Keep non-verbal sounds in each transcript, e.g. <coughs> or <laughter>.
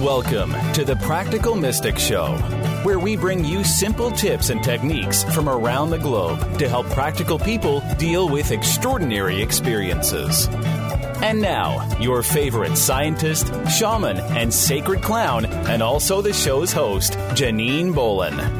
Welcome to the Practical Mystic Show, where we bring you simple tips and techniques from around the globe to help practical people deal with extraordinary experiences. And now, your favorite scientist, shaman, and sacred clown, and also the show's host, Janine Bolon.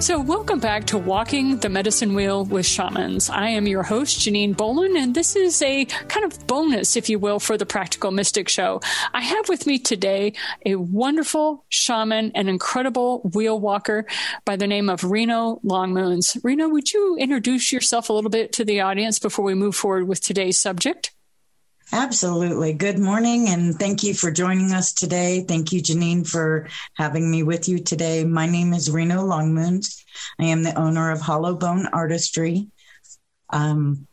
So, welcome back to Walking the Medicine Wheel with Shamans. I am your host, Janine Bolon, and this is a kind of bonus, if you will, for the Practical Mystic Show. I have with me today a wonderful shaman, an incredible wheel walker by the name of Reno Longmoons. Reno, would you introduce yourself a little bit to the audience before we move forward with today's subject? Absolutely. Good morning, and thank you for joining us today. Thank you, Janine, for having me with you today. My name is Reno Longmoons. I am the owner of Hollow Bone Artistry. Um,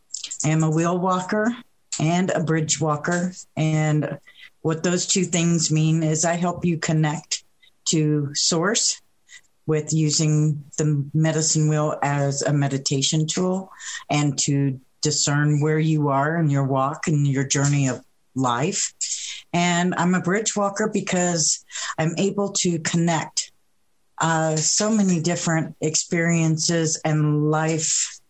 I am a wheel walker and a bridge walker. And what those two things mean is I help you connect to source with using the medicine wheel as a meditation tool and to discern where you are in your walk and your journey of life. And I'm a bridge walker because I'm able to connect uh, so many different experiences and life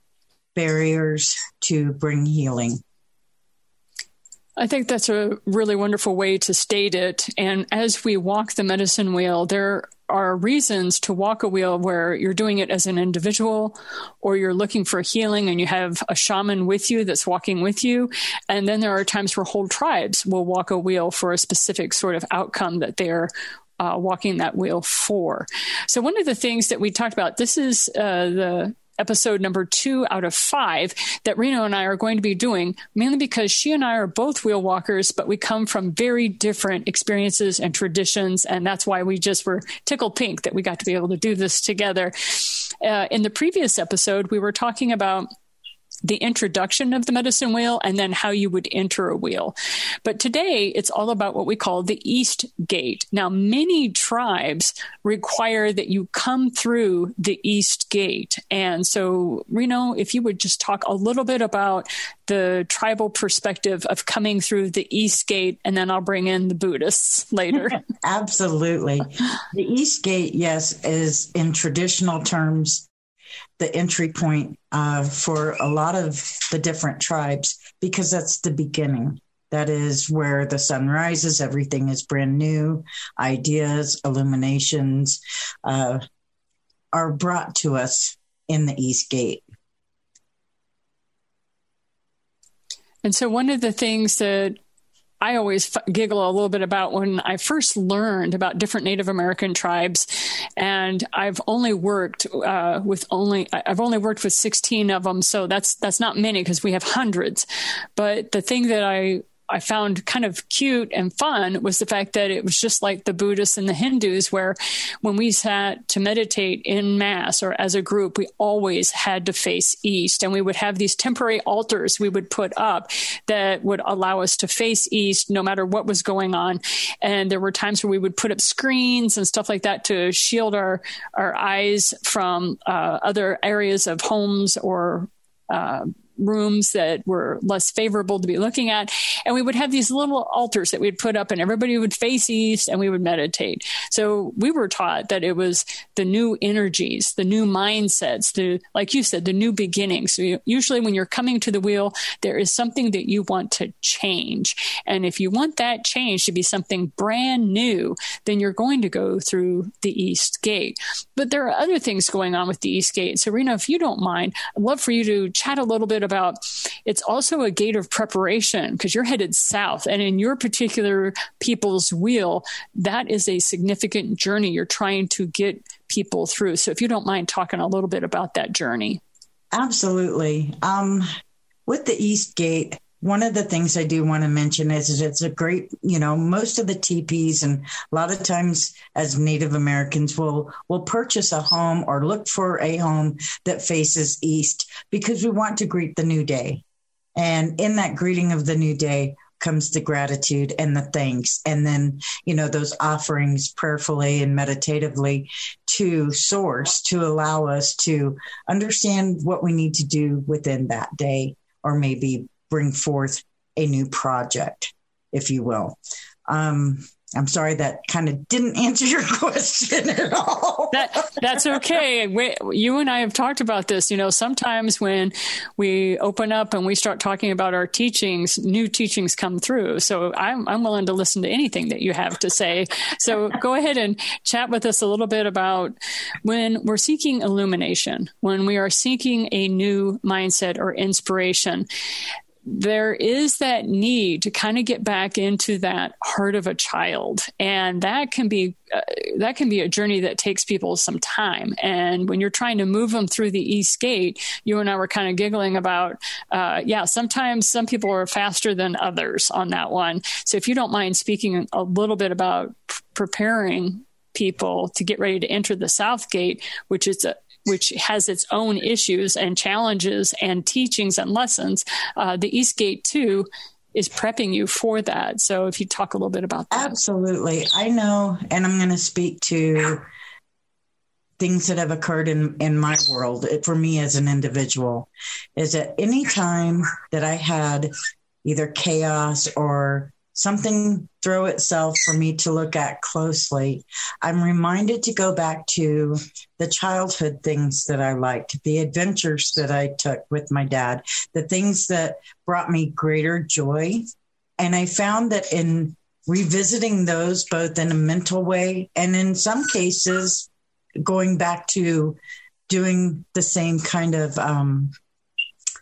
barriers to bring healing. I think that's a really wonderful way to state it. And as we walk the medicine wheel, there are reasons to walk a wheel where you're doing it as an individual or you're looking for healing and you have a shaman with you that's walking with you. And then there are times where whole tribes will walk a wheel for a specific sort of outcome that they're uh, walking that wheel for. So one of the things that we talked about, this is uh, the episode number two out of five that Reno and I are going to be doing, mainly because she and I are both wheel walkers, but we come from very different experiences and traditions. And that's why we just were tickled pink that we got to be able to do this together. Uh, in the previous episode, we were talking about the introduction of the medicine wheel and then how you would enter a wheel. But today it's all about what we call the East Gate. Now, many tribes require that you come through the East Gate. And so, Reno, if you would just talk a little bit about the tribal perspective of coming through the East Gate, and then I'll bring in the Buddhists later. <laughs> Absolutely. The East Gate, yes, is in traditional terms the entry point uh, for a lot of the different tribes because that's the beginning. That is where the sun rises. Everything is brand new. Ideas, illuminations uh, are brought to us in the East Gate. And so, one of the things that I always f- giggle a little bit about when I first learned about different Native American tribes, and I've only worked uh, with only I've only worked with 16 of them, so that's that's not many because we have hundreds. But the thing that I I found kind of cute and fun was the fact that it was just like the Buddhists and the Hindus, where when we sat to meditate in Mass or as a group, we always had to face east. And we would have these temporary altars we would put up that would allow us to face east no matter what was going on. And there were times where we would put up screens and stuff like that to shield our, our eyes from uh, other areas of homes or uh, rooms that were less favorable to be looking at. And we would have these little altars that we'd put up and everybody would face east and we would meditate. So we were taught that it was the new energies, the new mindsets, the, like you said, the new beginnings. So you, usually when you're coming to the wheel, there is something that you want to change. And if you want that change to be something brand new, then you're going to go through the East Gate. But there are other things going on with the East Gate. So Reno, if you don't mind, I'd love for you to chat a little bit about it's also a gate of preparation because you're headed south. And in your particular people's wheel, that is a significant journey you're trying to get people through. So if you don't mind talking a little bit about that journey. Absolutely. Um, with the East Gate, one of the things I do want to mention is it's a great, you know, most of the teepees and a lot of times as Native Americans will will purchase a home or look for a home that faces east because we want to greet the new day. And in that greeting of the new day comes the gratitude and the thanks and then, you know, those offerings prayerfully and meditatively to source to allow us to understand what we need to do within that day or maybe bring forth a new project, if you will. Um, I'm sorry that kind of didn't <laughs> answer your question at all. that that's okay. We, you and I have talked about this. You know, sometimes when we open up and we start talking about our teachings, new teachings come through. So I'm I'm willing to listen to anything that you have to say. So go ahead and chat with us a little bit about when we're seeking illumination, when we are seeking a new mindset or inspiration there is that need to kind of get back into that heart of a child. And that can be uh, that can be a journey that takes people some time. And when you're trying to move them through the east gate you and i were kind of giggling about uh, yeah sometimes some people are faster than others on that one. So if you don't mind speaking a little bit about p- preparing people to get ready to enter the south gate which is a which has its own issues and challenges and teachings and lessons. Uh, the Eastgate, too, is prepping you for that. So if you talk a little bit about that. Absolutely. I know, and I'm going to speak to things that have occurred in, in my world for me as an individual is that any time that I had either chaos or something throw itself for me to look at closely, I'm reminded to go back to the childhood things that I liked, the adventures that I took with my dad, the things that brought me greater joy. And I found that in revisiting those, both in a mental way and in some cases, going back to doing the same kind of um,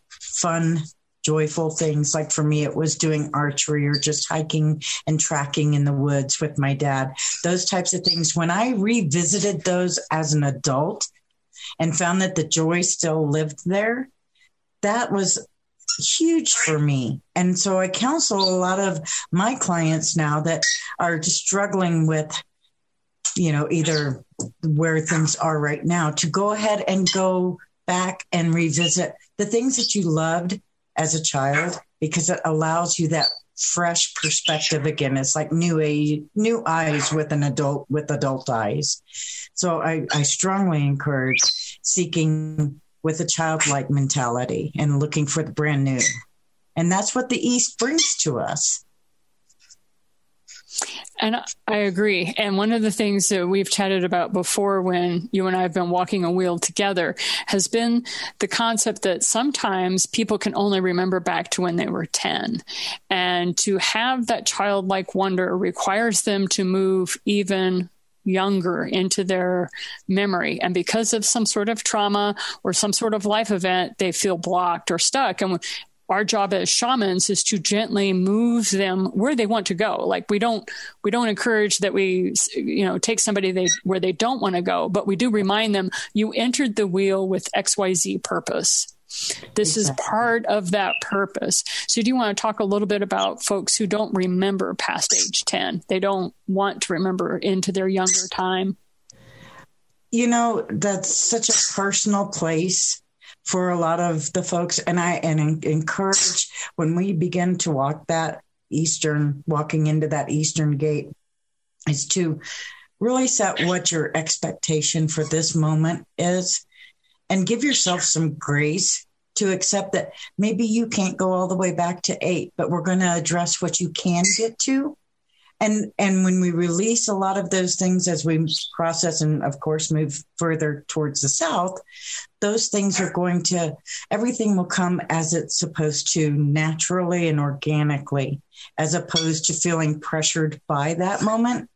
fun joyful things. Like for me, it was doing archery or just hiking and tracking in the woods with my dad. Those types of things. When I revisited those as an adult and found that the joy still lived there, that was huge for me. And so I counsel a lot of my clients now that are struggling with, you know, either where things are right now to go ahead and go back and revisit the things that you loved as a child because it allows you that fresh perspective again. It's like new age, new eyes with an adult with adult eyes. So I, I strongly encourage seeking with a childlike mentality and looking for the brand new. And that's what the East brings to us. And I agree. And one of the things that we've chatted about before when you and I have been walking a wheel together has been the concept that sometimes people can only remember back to when they were 10. And to have that childlike wonder requires them to move even younger into their memory. And because of some sort of trauma or some sort of life event, they feel blocked or stuck. And our job as shamans is to gently move them where they want to go. Like we don't we don't encourage that we you know take somebody they where they don't want to go but we do remind them you entered the wheel with xyz purpose. This exactly. is part of that purpose. So do you want to talk a little bit about folks who don't remember past age 10 they don't want to remember into their younger time? You know that's such a personal place for a lot of the folks. And I and encourage when we begin to walk that eastern, walking into that eastern gate, is to really set what your expectation for this moment is, and give yourself some grace to accept that maybe you can't go all the way back to eight, but we're going to address what you can get to and and when we release a lot of those things as we process and of course move further towards the south those things are going to everything will come as it's supposed to naturally and organically as opposed to feeling pressured by that moment.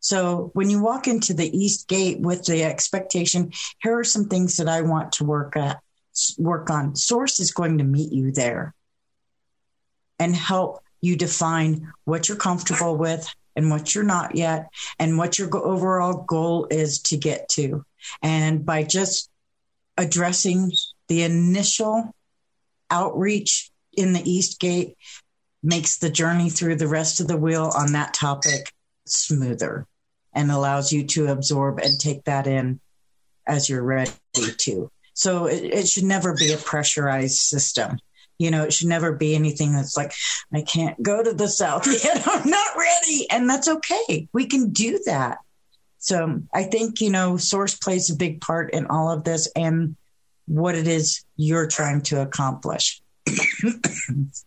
So when you walk into the east gate with the expectation here are some things that i want to work at work on. Source is going to meet you there and help you define what you're comfortable with and what you're not yet, and what your overall goal is to get to. And by just addressing the initial outreach in the East Gate, makes the journey through the rest of the wheel on that topic smoother and allows you to absorb and take that in as you're ready to. So it, it should never be a pressurized system. You know, it should never be anything that's like, I can't go to the South yet. <laughs> I'm not ready. And that's okay. We can do that. So I think, you know, source plays a big part in all of this and what it is you're trying to accomplish. <coughs>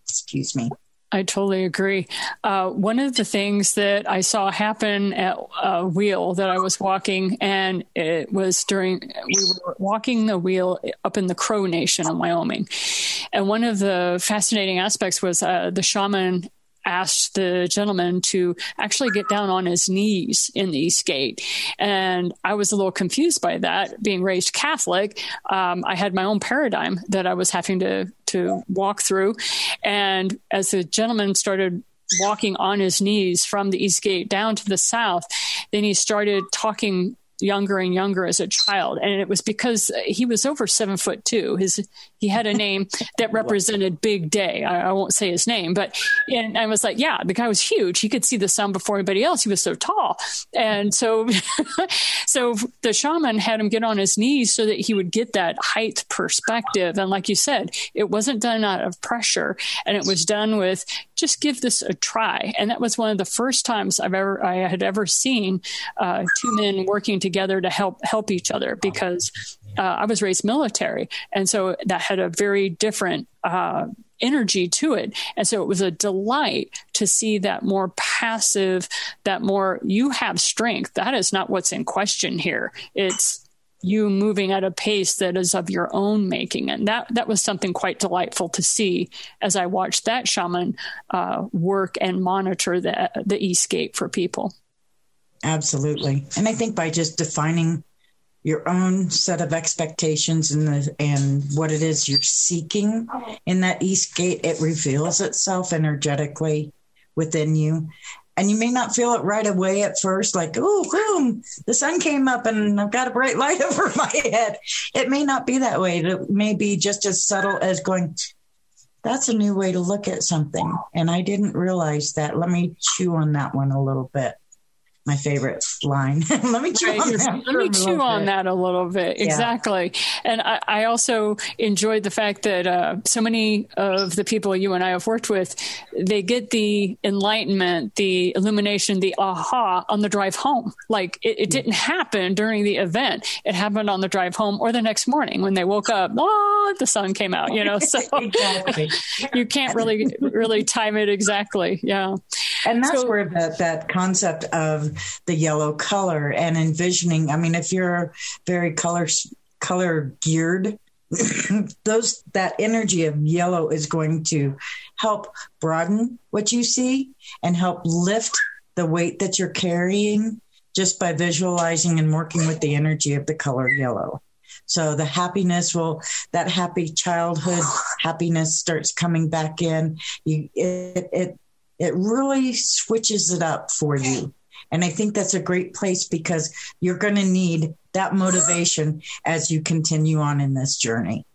Excuse me. I totally agree. Uh, one of the things that I saw happen at a wheel that I was walking, and it was during, we were walking the wheel up in the Crow Nation in Wyoming. And one of the fascinating aspects was uh, the shaman asked the gentleman to actually get down on his knees in the East Gate. And I was a little confused by that. Being raised Catholic, um, I had my own paradigm that I was having to, to walk through. And as the gentleman started walking on his knees from the East Gate down to the south, then he started talking younger and younger as a child. And it was because he was over seven foot two. His he had a name that <laughs> represented big day. I, I, won't say his name but and i was like yeah the guy was huge. He could see the sun before anybody else. He was so tall. And so <laughs> so the shaman had him get on his knees so that he would get that height perspective. And like you said it wasn't done out of pressure. And it was done with just give this a try and that was one of the first times i've ever i had ever seen uh, two men working together to help help each other because uh, I was raised military, and so that had a very different uh, energy to it. And so it was a delight to see that more passive, that more you have strength. That is not what's in question here. It's you moving at a pace that is of your own making. And that, that was something quite delightful to see as I watched that shaman uh, work and monitor the, the East Gate for people. Absolutely. And I think by just defining your own set of expectations and the, and what it is you're seeking in that east gate it reveals itself energetically within you and you may not feel it right away at first like oh boom the sun came up and i've got a bright <laughs> light over my head. It may not be that way. It may be just as subtle as going that's a new way to look at something. And i didn't realize that. Let me chew on that one a little bit my favorite line. <laughs> let me chew, right. on, that let me chew on that a little bit. Yeah. Exactly. And I, I, also enjoyed the fact that uh, so many of the people you and I have worked with, they get the enlightenment, the illumination, the aha on the drive home. Like it, it didn't happen during the event. It happened on the drive home or the next morning when they woke up. Oh, the sun came out, you know, <laughs> so <laughs> you can't really, really time it exactly. Yeah. And that's so, where that, that concept of the yellow color and envisioning. I mean, if you're very color color geared, <laughs> those that energy of yellow is going to help broaden what you see and help lift the weight that you're carrying just by visualizing and working with the energy of the color yellow. So the happiness will, that happy childhood happiness starts coming back in. You, it, it, it really switches it up for you. And I think that's a great place because you're going to need that motivation as you continue on in this journey.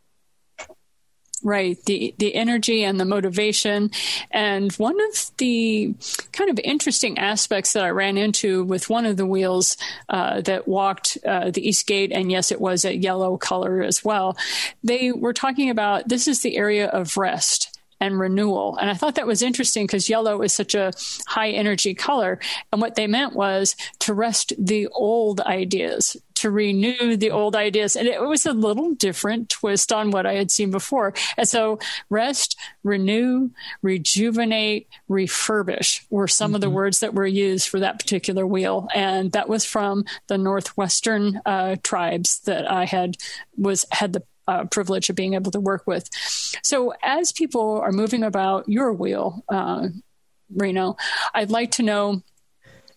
Right, the the energy and the motivation, and one of the kind of interesting aspects that I ran into with one of the wheels uh, that walked uh, the East Gate, and yes, it was a yellow color as well. They were talking about this is the area of rest, and renewal. And I thought that was interesting because yellow is such a high energy color. And what they meant was to rest the old ideas, to renew the old ideas. And it was a little different twist on what I had seen before. And so rest, renew, rejuvenate, refurbish were some mm-hmm. of the mm-hmm. words that were used for that particular wheel. And that was from the Northwestern uh, tribes that I had was had the uh, privilege of being able to work with. So, as people are moving about your wheel, uh, Reno, I'd like to know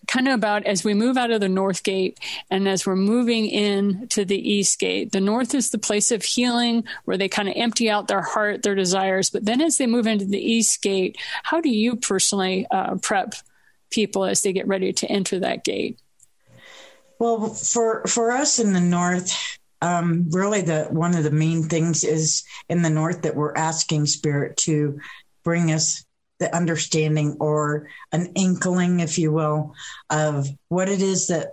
kind of about as we move out of the north gate and as we're moving in to the east gate the north is the place of healing where they kind of empty out their heart their desires but then as they move into the east gate how do you personally uh, prep people as they get ready to enter that gate well for for us in the north um, really the one of the main things is in the north that we're asking spirit to bring us the understanding or an inkling if you will of what it is that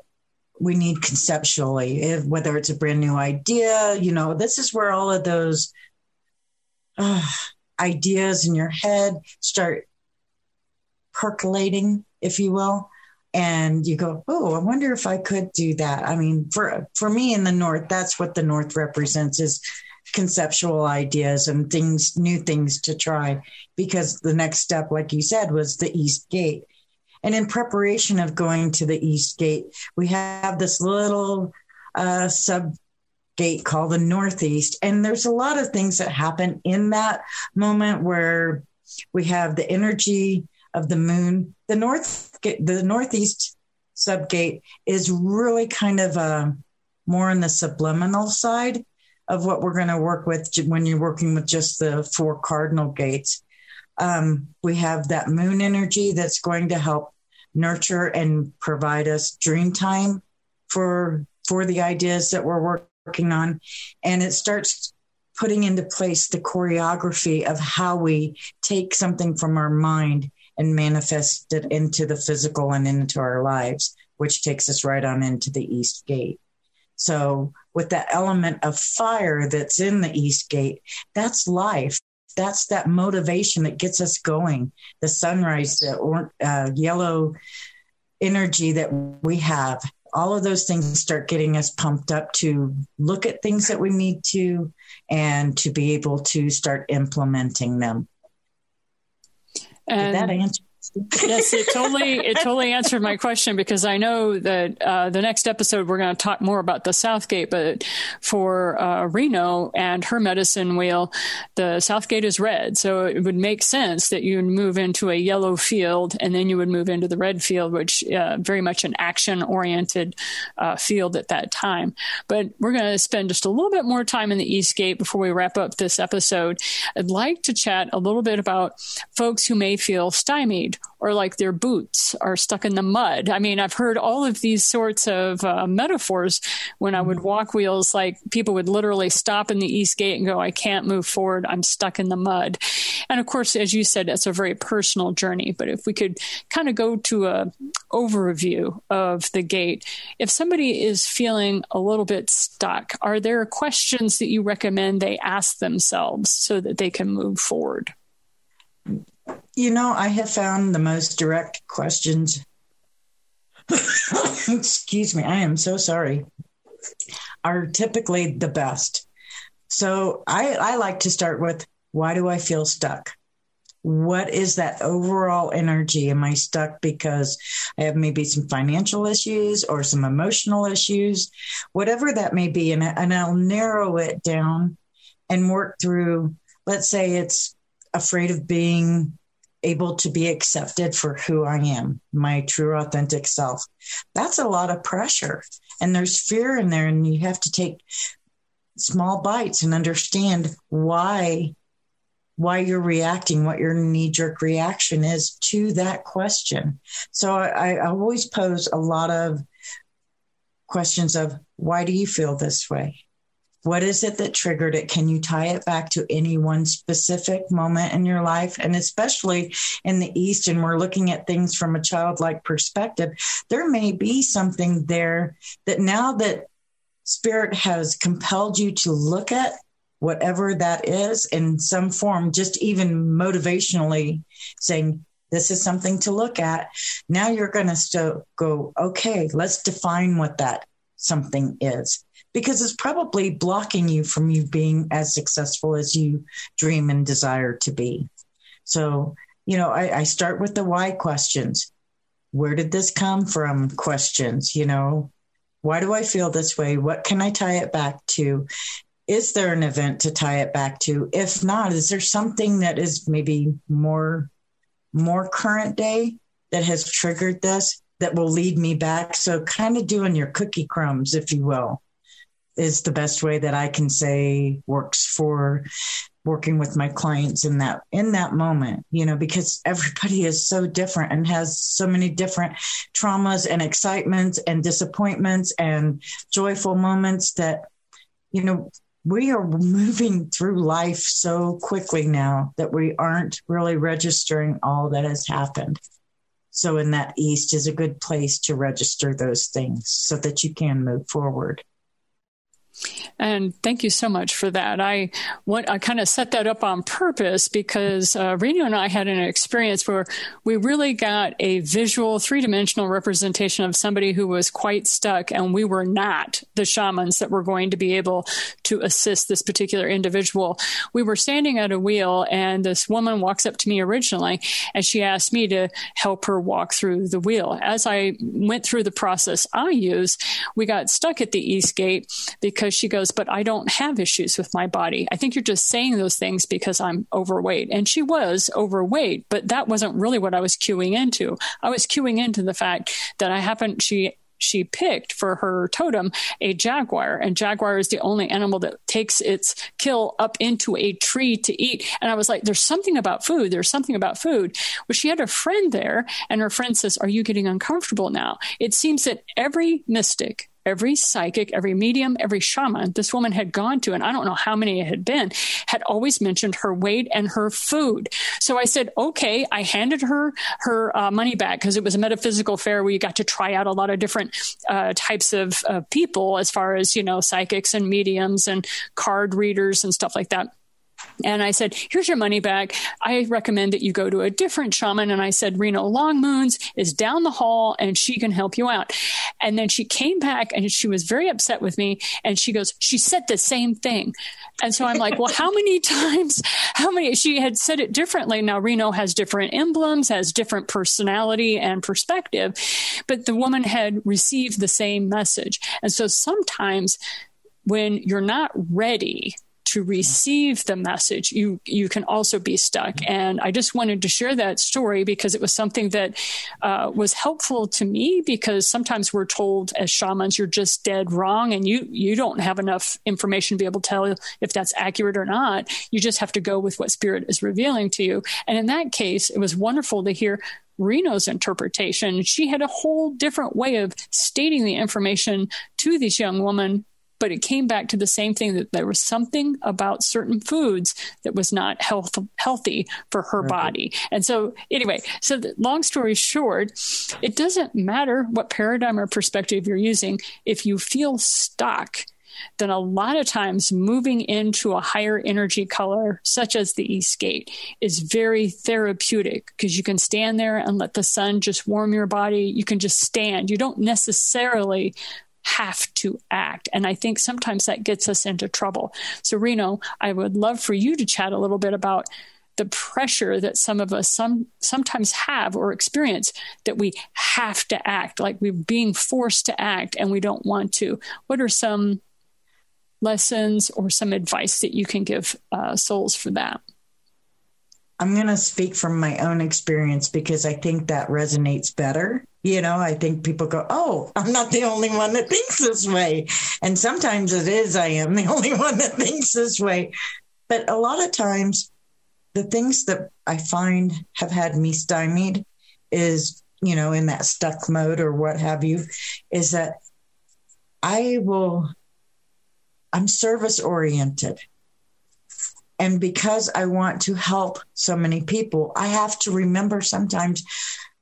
we need conceptually if, whether it's a brand new idea you know this is where all of those uh, ideas in your head start percolating if you will and you go, oh, I wonder if I could do that. I mean, for for me in the north, that's what the north represents is conceptual ideas and things, new things to try. Because the next step, like you said, was the East Gate. And in preparation of going to the East Gate, we have this little uh, sub gate called the Northeast. And there's a lot of things that happen in that moment where we have the energy of the moon. The north, the northeast subgate is really kind of a uh, more on the subliminal side of what we're going to work with when you're working with just the four cardinal gates. Um, we have that moon energy that's going to help nurture and provide us dream time for for the ideas that we're working on, and it starts putting into place the choreography of how we take something from our mind and manifest it into the physical and into our lives, which takes us right on into the East Gate. So, with that element of fire that's in the East Gate, that's life. That's that motivation that gets us going. The sunrise, the or, uh, yellow energy that we have, all of those things start getting us pumped up to look at things that we need to and to be able to start implementing them. And Did that answer yes, it totally it totally answered my question because I know that uh, the next episode we're going to talk more about the Southgate, but for uh, Reno and her medicine wheel, the Southgate is red, so it would make sense that you would move into a yellow field and then you would move into the red field, which uh, very much an action oriented uh, field at that time. But we're going to spend just a little bit more time in the East Gate before we wrap up this episode. I'd like to chat a little bit about folks who may feel stymied or like their boots are stuck in the mud. I mean, I've heard all of these sorts of uh, metaphors when I would walk wheels, like people would literally stop in the East Gate and go, I can't move forward. I'm stuck in the mud. And of course, as you said, it's a very personal journey. But if we could kind of go to a overview of the gate, if somebody is feeling a little bit stuck, are there questions that you recommend they ask themselves so that they can move forward? You know, I have found the most direct questions. <coughs> Excuse me, I am so sorry. Are typically the best. So I, I like to start with why do I feel stuck? What is that overall energy? Am I stuck because I have maybe some financial issues or some emotional issues? Whatever that may be. And, and I'll narrow it down and work through, let's say it's afraid of being able to be accepted for who I am, my true authentic self. That's a lot of pressure. And there's fear in there, and you have to take small bites and understand why why you're reacting, what your knee jerk reaction is to that question. So I, I always pose a lot of questions of why do you feel this way? What is it that triggered it? Can you tie it back to any one specific moment in your life? And especially in the East, and we're looking at things from a childlike perspective, there may be something there that now that Spirit has compelled you to look at whatever that is in some form, just even motivationally saying, this is something to look at. Now you're going to st- go, okay, let's define what that something is because it's probably blocking you from you being as successful as you dream and desire to be. So, you know, I, I start with the why questions. Where did this come from? Questions, you know, why do I feel this way? What can I tie it back to? Is there an event to tie it back to? If not, is there something that is maybe more more current day that has triggered this that will lead me back? So kind of doing your cookie crumbs, if you will is the best way that I can say works for working with my clients in that in that moment you know because everybody is so different and has so many different traumas and excitements and disappointments and joyful moments that you know we are moving through life so quickly now that we aren't really registering all that has happened. So in that east is a good place to register those things so that you can move forward And thank you so much for that. I want I kind of set that up on purpose because uh, Reno and I had an experience where we really got a visual, three dimensional representation of somebody who was quite stuck, and we were not the shamans that were going to be able to assist this particular individual. We were standing at a wheel, and this woman walks up to me originally, and she asked me to help her walk through the wheel. As I went through the process I use, we got stuck at the east gate because she goes, But I don't have issues with my body. I think you're just saying those things because I'm overweight. And she was overweight, but that wasn't really what I was cueing into. I was cueing into the fact that I happened, she she picked for her totem a jaguar and jaguar is the only animal that takes its kill up into a tree to eat and i was like there's something about food there's something about food well she had a friend there and her friend says are you getting uncomfortable now it seems that every mystic every psychic, every medium, every shaman this woman had gone to, and I don't know how many it had been, had always mentioned her weight and her food. So I said, okay, I handed her her uh, money back because it was a metaphysical fair where you got to try out a lot of different uh, types of uh, people as far as, you know, psychics and mediums and card readers and stuff like that. And I said, here's your money back. I recommend that you go to a different shaman. And I said, Reno Long Moons is down the hall and she can help you out. And then she came back and she was very upset with me. And she goes, she said the same thing. And so I'm like, well, how many <laughs> times, how many, she had said it differently. Now Reno has different emblems, has different personality and perspective, but the woman had received the same message. And so sometimes when you're not ready to receive the message, you you can also be stuck. And I just wanted to share that story because it was something that uh, was helpful to me. Because sometimes we're told as shamans, you're just dead wrong, and you you don't have enough information to be able to tell if that's accurate or not. You just have to go with what spirit is revealing to you. And in that case, it was wonderful to hear Reno's interpretation. She had a whole different way of stating the information to this young woman but it came back to the same thing that there was something about certain foods that was not health, healthy for her right. body. And so, anyway, so the, long story short, it doesn't matter what paradigm or perspective you're using. If you feel stuck, then a lot of times moving into a higher energy color, such as the East Gate, is very therapeutic because you can stand there and let the sun just warm your body. You can just stand. You don't necessarily have to act. And I think sometimes that gets us into trouble. So, Reno, I would love for you to chat a little bit about the pressure that some of us some sometimes have or experience that we have to act like we're being forced to act and we don't want to what are some lessons or some advice that you can give uh, souls for that i'm going to speak from my own experience because i think that resonates better you know, I think people go, oh, <laughs> I'm not the only one that thinks this way. And sometimes it is, I am the <laughs> only one that thinks this way. But a lot of times, the things that I find have had me stymied is, you know, in that stuck mode or what have you, is that I will, I'm service oriented. And because I want to help so many people, I have to remember sometimes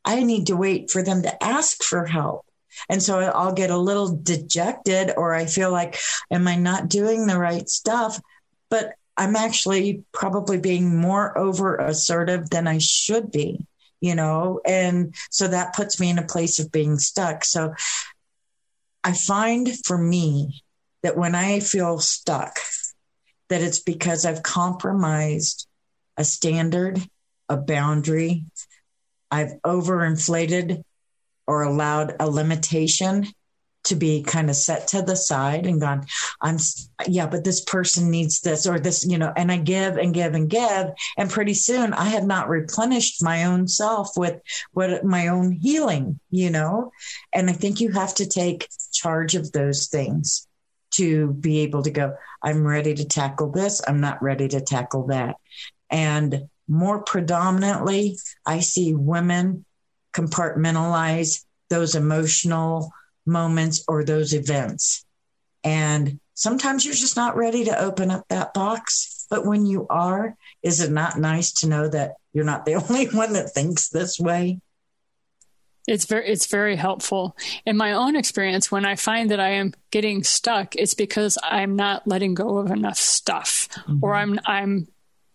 I need to wait for them to ask for help. And so I'll get a little dejected or I feel like, am I not doing the right stuff? But I'm actually probably being more over assertive than I should be, you know? And so that puts me in a place of being stuck. So I find for me that when I feel stuck, that it's because I've compromised a standard, a boundary, I've overinflated or allowed a limitation to be kind of set to the side and gone, I'm, yeah, but this person needs this or this, you know, and I give and give and give. And pretty soon I have not replenished my own self with what my own healing, you know, and I think you have to take charge of those things to be able to go, I'm ready to tackle this. I'm not ready to tackle that. And more predominantly, I see women compartmentalize those emotional moments or those events. And sometimes you're just not ready to open up that box. But when you are, is it not nice to know that you're not the <laughs> only one that thinks this way? It's very it's very helpful. In my own experience, when I find that I am getting stuck, it's because I'm not letting go of enough stuff, mm-hmm. or I'm I'm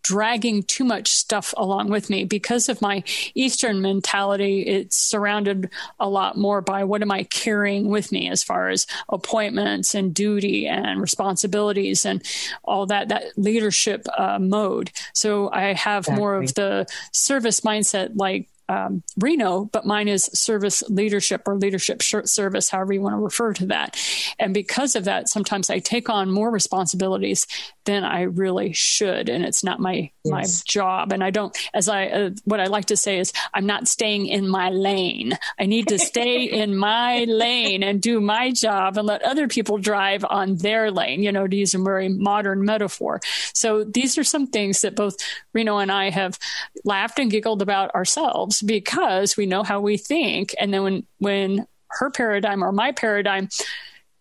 dragging too much stuff along with me because of my Eastern mentality. It's surrounded a lot more by what am I carrying with me as far as appointments and duty and responsibilities and all that, that leadership uh, mode. So I have exactly. more of the service mindset like um, Reno, but mine is service leadership or leadership service, however you want to refer to that. And because of that, sometimes I take on more responsibilities than I really should, and it's not my. My job. And I don't, as I uh, what I like to say is, I'm not staying in my lane. I need to stay <laughs> in my lane and do my job, and let other people drive on their lane. You know, to use a very modern metaphor. So these are some things that both Reno and I have laughed and giggled about ourselves because we know how we think. And then when, when her paradigm or my paradigm,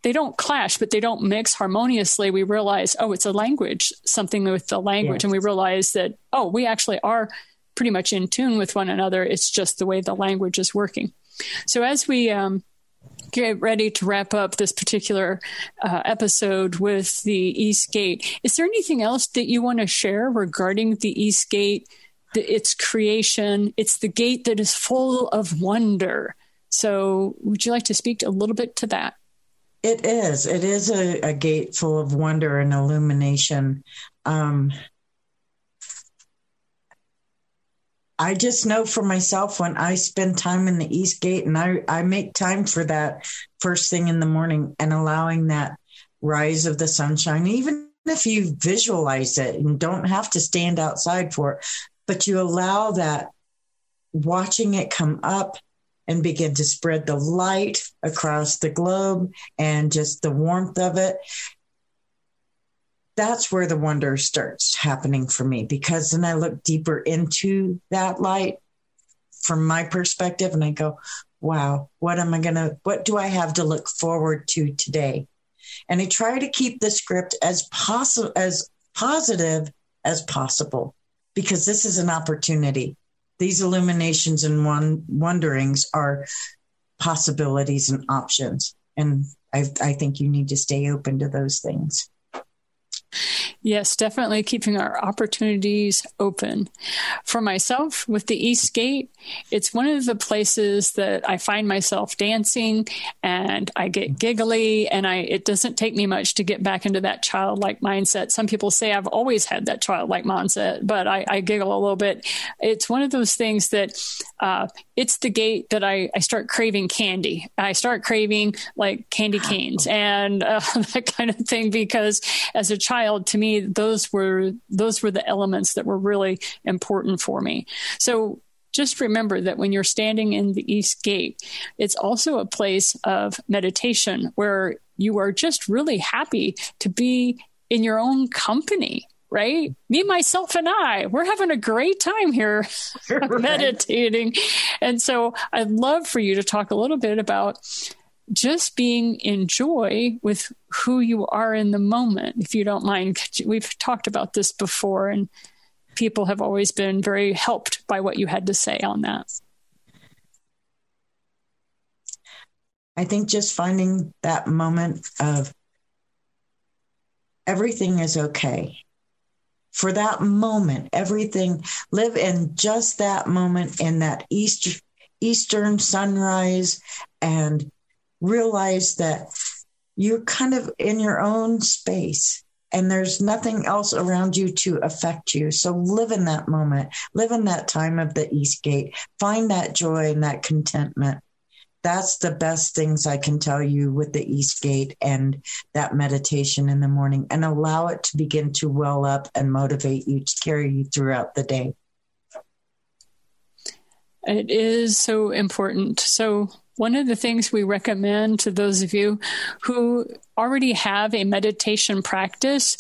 they don't clash, but they don't mix harmoniously. We realize, oh, it's a language, something with the language. Yes. And we realize that, oh, we actually are pretty much in tune with one another. It's just the way the language is working. So as we, um, get ready to wrap up this particular uh, episode with the East Gate. Is there anything else that you want to share regarding the East Gate the, its creation. It's the gate that is full of wonder. So, would you like to speak a little bit to that? It is. It is a, a gate full of wonder and illumination. Um, I just know for myself when I spend time in the East Gate and I, I make time for that first thing in the morning and allowing that rise of the sunshine, even if you visualize it and don't have to stand outside for it, but you allow that watching it come up and begin to spread the light across the globe and just the warmth of it. That's where the wonder starts happening for me because then I look deeper into that light from my perspective and I go, wow, what am I going to, what do I have to look forward to today? And I try to keep the script as possible, as positive as possible because this is an opportunity. These illuminations and one wonderings are possibilities and options. And I, I think you need to stay open to those things. Yes, definitely keeping our opportunities open. For myself, with the East Gate, it's one of the places that I find myself dancing and I get giggly and I it doesn't take me much to get back into that childlike mindset. Some people say I've always had that childlike mindset, but I, I giggle a little bit. It's one of those things that uh, it's the gate that I, I start craving candy. I start craving like candy canes and uh, <laughs> that kind of thing because as a child, to me, those were those were the elements that were really important for me. So just remember that when you're standing in the East Gate, it's also a place of meditation where you are just really happy to be in your own company right? Me, myself, and I, we're having a great time here <laughs> meditating. And so I'd love for you to talk a little bit about just being in joy with who you are in the moment, if you don't mind. We've talked about this before, and people have always been very helped by what you had to say on that. I think just finding that moment of everything is okay. For that moment, everything, live in just that moment in that Easter, Eastern sunrise and realize that you're kind of in your own space and there's nothing else around you to affect you. So live in that moment, live in that time of the East Gate, find that joy and that contentment. That's the best things I can tell you with the East Gate and that meditation in the morning and allow it to begin to well up and motivate you to carry you throughout the day. It is so important. So, one of the things we recommend to those of you who already have a meditation practice,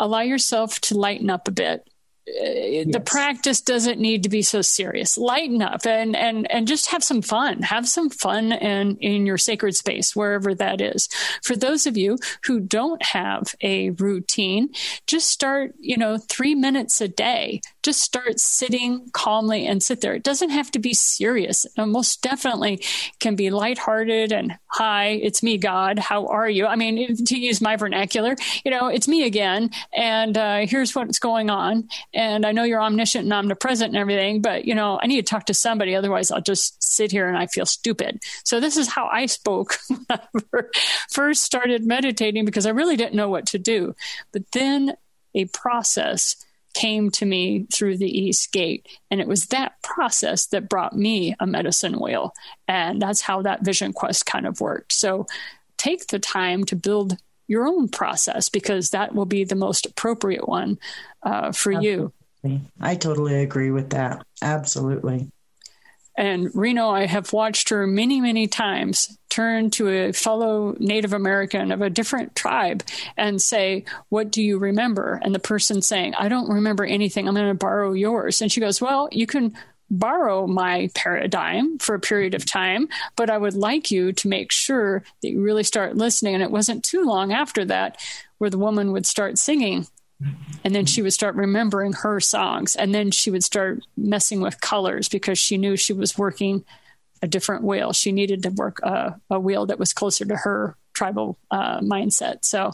allow yourself to lighten up a bit. Yes. the practice doesn't need to be so serious. Lighten up and and and just have some fun. Have some fun and in your sacred space wherever that is. For those of you who don't have a routine, just start, you know, 3 minutes a day. Just start sitting calmly and sit there. It doesn't have to be serious. It most definitely can be lighthearted and hi, it's me God. How are you? I mean, to use my vernacular, you know, it's me again and uh, here's what's going on and I know you're omniscient and omnipresent and everything, but you know, I need to talk to somebody. Otherwise, I'll just sit here and I feel stupid. So this is how I spoke when I <laughs> first started meditating because I really didn't know what to do. But then a process came to me through the East Gate. And it was that process that brought me a medicine wheel. And that's how that vision quest kind of worked. So take the time to build your own process because that will be the most appropriate one uh, for Absolutely. you. I totally agree with that. Absolutely. And Reno, I have watched her many, many times turn to a fellow Native American of a different tribe and say, What do you remember? And the person saying, I don't remember anything. I'm going to borrow yours. And she goes, Well, you can borrow my paradigm for a period of time, but I would like you to make sure that you really start listening. And it wasn't too long after that where the woman would start singing. And then she would start remembering her songs. And then she would start messing with colors because she knew she was working a different wheel. She needed to work a, a wheel that was closer to her tribal uh, mindset. So,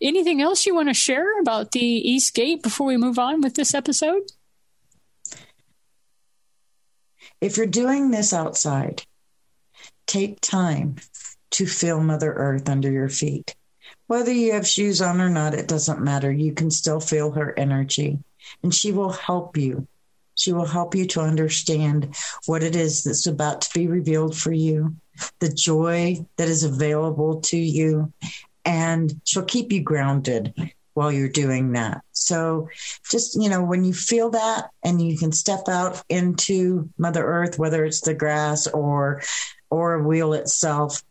anything else you want to share about the East Gate before we move on with this episode? If you're doing this outside, take time to feel Mother Earth under your feet. Whether you have shoes on or not, it doesn't matter. You can still feel her energy, and she will help you. She will help you to understand what it is that's about to be revealed for you, the joy that is available to you, and she'll keep you grounded while you're doing that. So just, you know, when you feel that and you can step out into Mother Earth, whether it's the grass or or a wheel itself,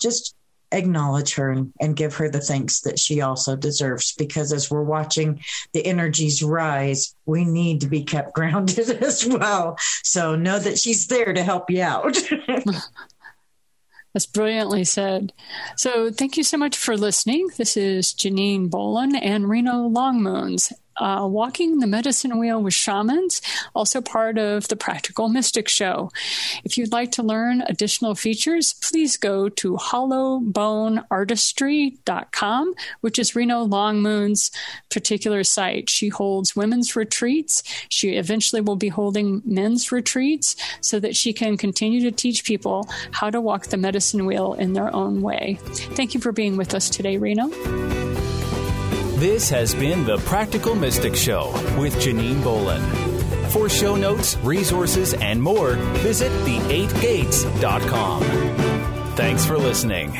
just acknowledge her and, and give her the thanks that she also deserves. Because as we're watching the energies rise we need to be kept <laughs> grounded as well. So know that she's there to help you out <laughs> That's brilliantly said. So, thank you so much for listening. This is Janine Bolon and Reno Longmoons uh, Walking the Medicine Wheel with Shamans, also part of the Practical Mystic Show. If you'd like to learn additional features, please go to hollowboneartistry.com, which is Reno Longmoon's particular site. She holds women's retreats. She eventually will be holding men's retreats so that she can continue to teach people how to walk the medicine wheel in their own way. Thank you for being with us today, Reno. This has been the Practical Mystic Show with Janine Bolon. For show notes, resources, and more, visit the8gates.com. Thanks for listening.